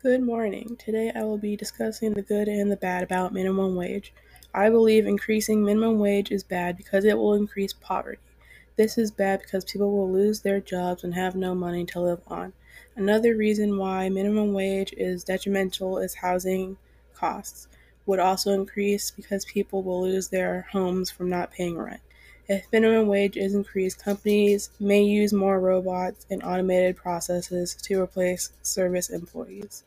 Good morning. Today I will be discussing the good and the bad about minimum wage. I believe increasing minimum wage is bad because it will increase poverty. This is bad because people will lose their jobs and have no money to live on. Another reason why minimum wage is detrimental is housing costs would also increase because people will lose their homes from not paying rent. If minimum wage is increased, companies may use more robots and automated processes to replace service employees.